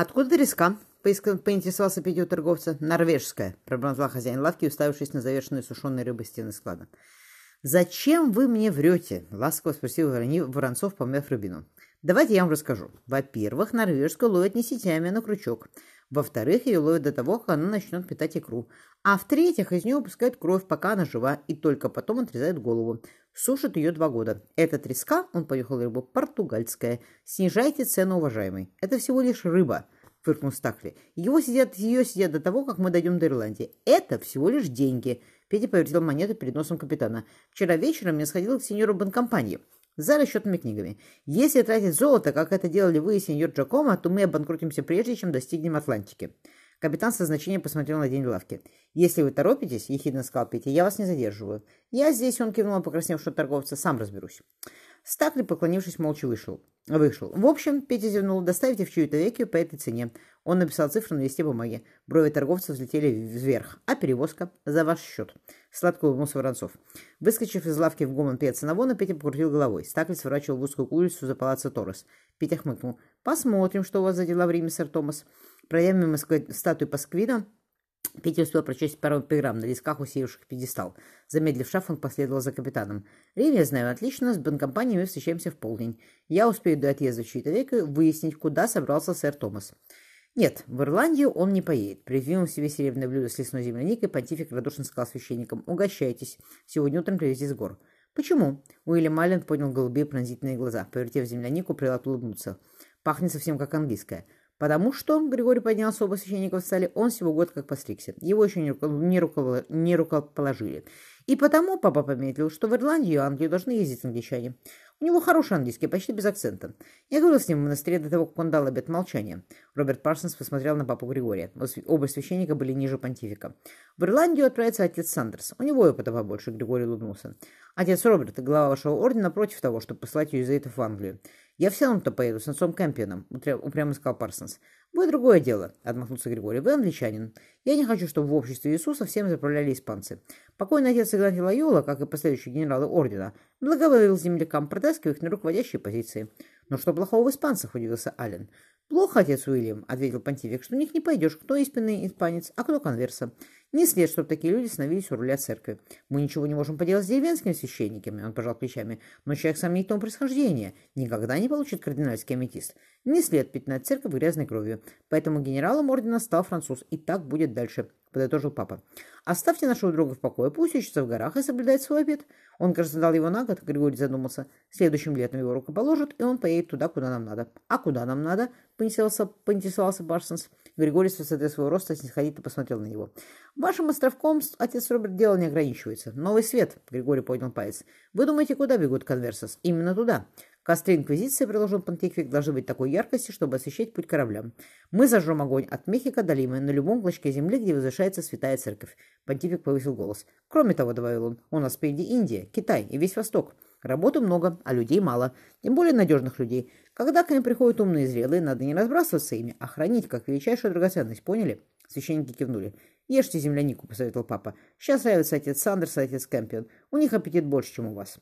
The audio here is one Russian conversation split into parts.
«Откуда треска?» — поинтересовался Петя у торговца. «Норвежская», — пробормотал хозяин лавки, уставившись на завершенные сушеные рыбы стены склада. «Зачем вы мне врете?» — ласково спросил Воронцов, помяв рыбину. «Давайте я вам расскажу. Во-первых, норвежскую ловят не сетями, а на крючок. Во-вторых, ее ловят до того, как она начнет питать икру. А в-третьих, из нее выпускают кровь, пока она жива, и только потом отрезают голову. Сушат ее два года. Эта треска, он поехал рыбу, португальская. Снижайте цену, уважаемый. Это всего лишь рыба, фыркнул Стакли. Его сидят, ее сидят до того, как мы дойдем до Ирландии. Это всего лишь деньги. Петя повертел монету перед носом капитана. Вчера вечером я сходил к сеньору банкомпании за расчетными книгами. Если тратить золото, как это делали вы и сеньор Джакомо, то мы обанкротимся прежде, чем достигнем Атлантики. Капитан со значением посмотрел на день лавки. «Если вы торопитесь, — ехидно сказал Петя, — я вас не задерживаю. Я здесь, — он кивнул покрасневшего торговца, — сам разберусь». Стакли, поклонившись, молча вышел. Вышел. В общем, Петя зевнул, доставите в чью-то веки по этой цене. Он написал цифры на листе бумаги. Брови торговца взлетели вверх. А перевозка? За ваш счет. Сладко улыбнулся Воронцов. Выскочив из лавки в гомон Петя Навона, Петя покрутил головой. Стакли сворачивал в узкую улицу за палаццо Торрес. Петя хмыкнул. «Посмотрим, что у вас за дела в Риме, сэр Томас». Пройдя мимо статуи Пасквина, Петя успел прочесть пару эпиграмм на листках, усеявших пьедестал. Замедлив шаг, он последовал за капитаном. «Рим я знаю отлично, с банкомпанией мы встречаемся в полдень. Я успею до отъезда в чьи-то века выяснить, куда собрался сэр Томас». Нет, в Ирландию он не поедет. Придвинув себе серебряное блюдо с лесной земляникой, понтифик радушно сказал священникам, «Угощайтесь. Сегодня утром привезли с гор». «Почему?» Уильям Аллен поднял голубые пронзительные глаза. Повертев землянику, прилад улыбнуться. «Пахнет совсем как английская». Потому что, Григорий поднялся оба священника в столе, он всего год как постригся. Его еще не, рукол... не рукоположили. И потому папа пометил, что в Ирландию и Англию должны ездить англичане. У него хороший английский, почти без акцента. Я говорил с ним в монастыре до того, как он дал обет молчания. Роберт Парсонс посмотрел на папу Григория. Оба священника были ниже понтифика. В Ирландию отправится отец Сандерс. У него опыта побольше, Григорий улыбнулся. Отец Роберт, глава вашего ордена, против того, чтобы послать иезуитов в Англию. «Я все равно-то поеду с отцом Кэмпионом», — упрямо сказал Парсонс. «Вы другое дело», — отмахнулся Григорий. «Вы англичанин. Я не хочу, чтобы в обществе Иисуса всем заправляли испанцы. Покойный отец Игнатий Лайола, как и последующие генералы ордена, благоволил землякам, протаскивая их на руководящие позиции. «Но что плохого в испанцах?» — удивился Аллен. «Плохо, отец Уильям», — ответил понтифик, — «что у них не пойдешь, кто истинный испанец, а кто конверса. Не след, чтобы такие люди становились у руля церкви. Мы ничего не можем поделать с деревенскими священниками», — он пожал плечами, «но человек сомнительного происхождения никогда не получит кардинальский аметист. Не след пятнать церковь грязной кровью. Поэтому генералом ордена стал француз, и так будет дальше», — подытожил папа. «Оставьте нашего друга в покое, пусть ищется в горах и соблюдает свой обед». Он, кажется, дал его на год, Григорий задумался. Следующим летом его рукоположат, и он поедет туда, куда нам надо. «А куда нам надо?» поинтересовался, поинтересовался Барсонс. Григорий с высоты своего роста снисходительно посмотрел на него. «Вашим островком отец Роберт дело не ограничивается. Новый свет», — Григорий поднял палец. «Вы думаете, куда бегут конверсос? Именно туда. Костры Инквизиции, приложил Понтифик, должны быть такой яркости, чтобы освещать путь кораблям. Мы зажжем огонь от Мехико до Лимы на любом клочке земли, где возвышается святая церковь». Понтифик повысил голос. «Кроме того, — добавил он, — у нас впереди Индия, Китай и весь Восток». Работы много, а людей мало, тем более надежных людей. Когда к ним приходят умные и зрелые, надо не разбрасываться ими, а хранить как величайшую драгоценность, поняли? Священники кивнули. «Ешьте землянику», — посоветовал папа. «Сейчас нравится отец Сандерс и отец Кэмпион. У них аппетит больше, чем у вас».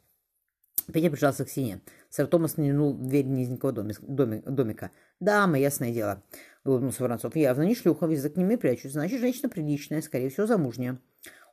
Петя прижался к стене. Сэр Томас нырнул в дверь низенького домика. «Дама, ясное дело», — улыбнулся Воронцов. «Явно не шлюха, язык к ними прячут. Значит, женщина приличная, скорее всего, замужняя».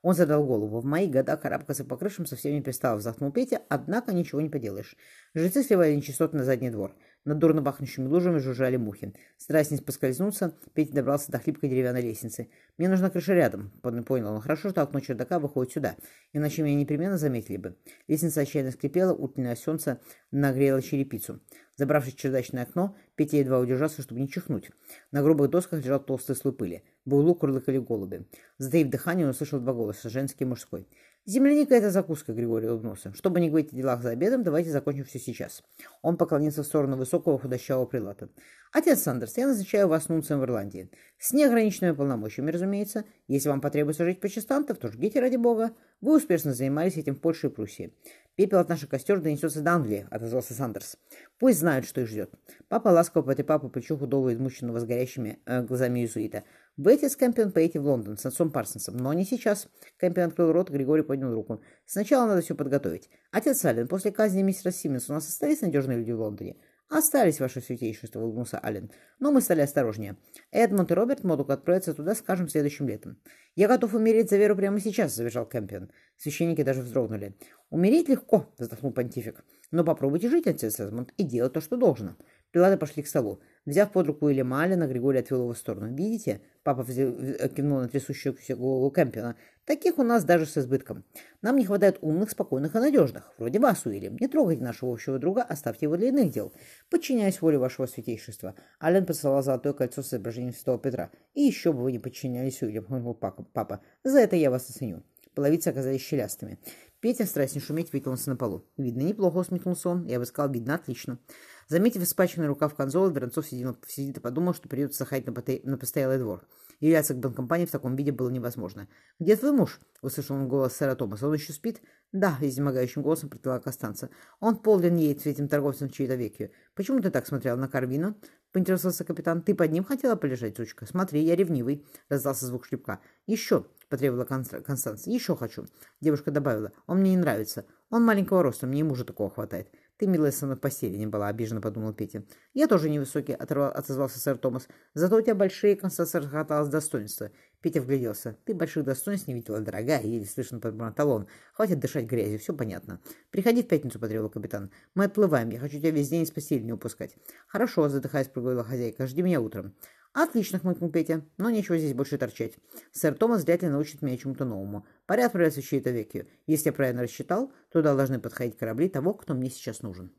Он задал голову. В мои года карабкаться по крышам совсем не перестал, вздохнул Петя, однако ничего не поделаешь. Жрецы сливали нечистоты на задний двор. Над дурно пахнущими лужами жужжали мухи. Стараясь не поскользнуться, Петя добрался до хлипкой деревянной лестницы. «Мне нужна крыша рядом», — понял он. «Хорошо, что окно чердака выходит сюда, иначе меня непременно заметили бы». Лестница отчаянно скрипела, утреннее солнце нагрело черепицу. Забравшись в чердачное окно, Петя едва удержался, чтобы не чихнуть. На грубых досках лежал толстый слой пыли. В углу курлыкали голуби. Затаив дыхание, он услышал два голоса, женский и мужской. «Земляника — это закуска», — Григорий улыбнулся. «Чтобы не говорить о делах за обедом, давайте закончим все сейчас». Он поклонился в сторону высокого худощавого прилата. «Отец Сандерс, я назначаю вас нунцием в Ирландии. С неограниченными полномочиями, разумеется. Если вам потребуется жить почестантов, то жгите ради бога. Вы успешно занимались этим в Польше и Пруссии. Пепел от наших костер донесется до Англии», — отозвался Сандерс. «Пусть знают, что их ждет». Папа ласково потрепал по плечу худого измученного с горящими э, глазами иезуита. Вы, с Кэмпион, поедете в Лондон с отцом Парсонсом, но не сейчас. Кэмпион открыл рот, Григорий поднял руку. Сначала надо все подготовить. Отец Саллен, после казни мистера Симмонса у нас остались надежные люди в Лондоне? «Остались, ваше святейшество», — улыбнулся Аллен. «Но мы стали осторожнее. Эдмонд и Роберт могут отправиться туда, скажем, следующим летом». «Я готов умереть за веру прямо сейчас», — завизжал Кэмпион. Священники даже вздрогнули. «Умереть легко», — вздохнул понтифик. «Но попробуйте жить, отец Эдмонд, и делать то, что должно». Пилаты пошли к столу. Взяв под руку Уильяма Аллена, Григорий отвел его в сторону. «Видите?» — папа взял, кивнул на трясущуюся голову Кэмпиона. «Таких у нас даже с избытком. Нам не хватает умных, спокойных и надежных. Вроде вас, Уильям. Не трогайте нашего общего друга, оставьте его для иных дел. Подчиняясь воле вашего святейшества». Аллен поцеловал золотое кольцо с изображением святого Петра. «И еще бы вы не подчинялись, Уильям», — хмыкнул папа. «За это я вас оценю». Половицы оказались щелястыми. Петя, стараясь не шуметь, вытянулся на полу. «Видно, неплохо», — усмехнулся он. «Я бы сказал, видно, отлично». Заметив испачканный рукав конзола, Воронцов сидел, сидит и подумал, что придется сахать на, поте... на постоялый двор. Являться к банкомпании в таком виде было невозможно. «Где твой муж?» — услышал он голос сэра Томаса. «Он еще спит?» «Да», — изнемогающим голосом предполагал Костанца. «Он полдень едет с этим торговцем чьей-то веке. Почему ты так смотрел на Карвину?» — поинтересовался капитан. «Ты под ним хотела полежать, сучка? Смотри, я ревнивый», — раздался звук шлепка. «Еще!» — потребовала Констанция. «Еще хочу!» — девушка добавила. «Он мне не нравится. Он маленького роста, мне и мужа такого хватает». «Ты, милая, со мной в постели не была», — обиженно подумал Петя. «Я тоже невысокий», — оторвал, отозвался сэр Томас. «Зато у тебя большие, — Констанция расхваталась достоинства». Петя вгляделся. «Ты больших достоинств не видела, дорогая», — еле слышно подбормотал он. «Хватит дышать грязью, все понятно». «Приходи в пятницу», — потребовал капитан. «Мы отплываем, я хочу тебя весь день из постели не упускать». «Хорошо», — задыхаясь, проговорила хозяйка. «Жди меня утром». «Отлично», — хмыкнул Петя. «Но нечего здесь больше торчать. Сэр Томас вряд ли научит меня чему-то новому. Пора отправляться в чьи-то веки. Если я правильно рассчитал, туда должны подходить корабли того, кто мне сейчас нужен».